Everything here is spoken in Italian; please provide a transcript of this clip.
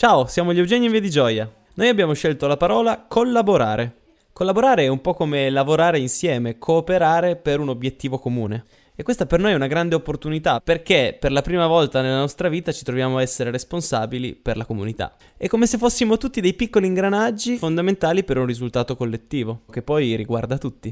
Ciao, siamo gli Eugeni in Via di Gioia. Noi abbiamo scelto la parola collaborare. Collaborare è un po' come lavorare insieme, cooperare per un obiettivo comune. E questa per noi è una grande opportunità perché per la prima volta nella nostra vita ci troviamo a essere responsabili per la comunità. È come se fossimo tutti dei piccoli ingranaggi fondamentali per un risultato collettivo, che poi riguarda tutti.